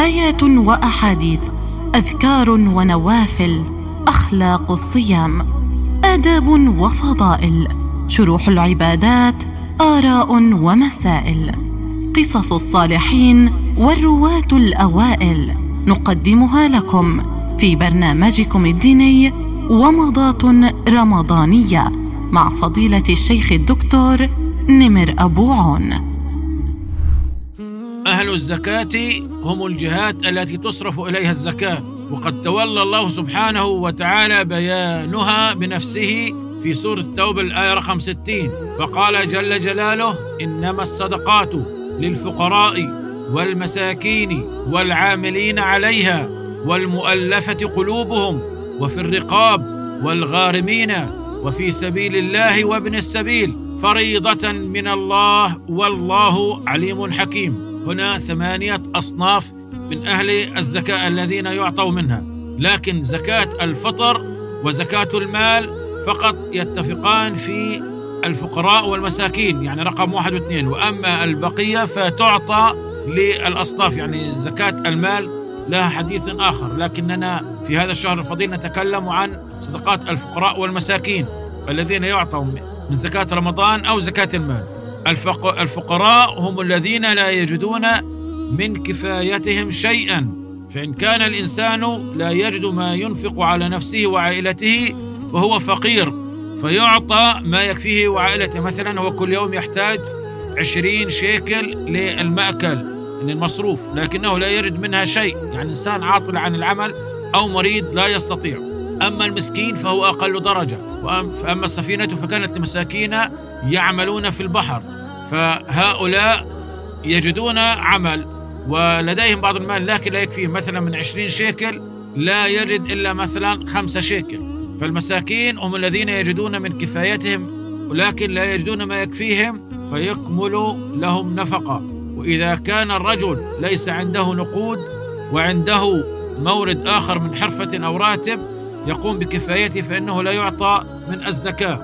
آيات وأحاديث أذكار ونوافل أخلاق الصيام آداب وفضائل شروح العبادات آراء ومسائل قصص الصالحين والرواة الأوائل نقدمها لكم في برنامجكم الديني ومضات رمضانية مع فضيلة الشيخ الدكتور نمر أبو عون. أهل الزكاة هم الجهات التي تصرف إليها الزكاة. وقد تولى الله سبحانه وتعالى بيانها بنفسه في سورة التوبة الآية رقم 60 فقال جل جلاله إنما الصدقات للفقراء والمساكين والعاملين عليها والمؤلفة قلوبهم وفي الرقاب والغارمين وفي سبيل الله وابن السبيل. فريضة من الله والله عليم حكيم. هنا ثمانية أصناف من أهل الزكاة الذين يعطوا منها. لكن زكاة الفطر وزكاة المال فقط يتفقان في الفقراء والمساكين يعني رقم واحد واثنين. وأما البقية فتعطى للأصناف يعني زكاة المال لها حديث آخر. لكننا في هذا الشهر الفضيل نتكلم عن صدقات الفقراء والمساكين الذين يعطوا من زكاة رمضان أو زكاة المال. الفقراء هم الذين لا يجدون من كفايتهم شيئا. فإن كان الإنسان لا يجد ما ينفق على نفسه وعائلته فهو فقير فيعطى ما يكفيه وعائلته. مثلا هو كل يوم يحتاج عشرين شيكل للمأكل من المصروف لكنه لا يجد منها شيء. يعني إنسان عاطل عن العمل أو مريض لا يستطيع. أما المسكين فهو أقل درجة فأما السفينة فكانت لمساكين يعملون في البحر فهؤلاء يجدون عمل ولديهم بعض المال لكن لا يكفيه مثلا من عشرين شيكل لا يجد إلا مثلا خمسة شيكل. فالمساكين هم الذين يجدون من كفايتهم ولكن لا يجدون ما يكفيهم فيكمل لهم نفقة. وإذا كان الرجل ليس عنده نقود وعنده مورد آخر من حرفة أو راتب يقوم بكفايته فإنه لا يعطى من الزكاة.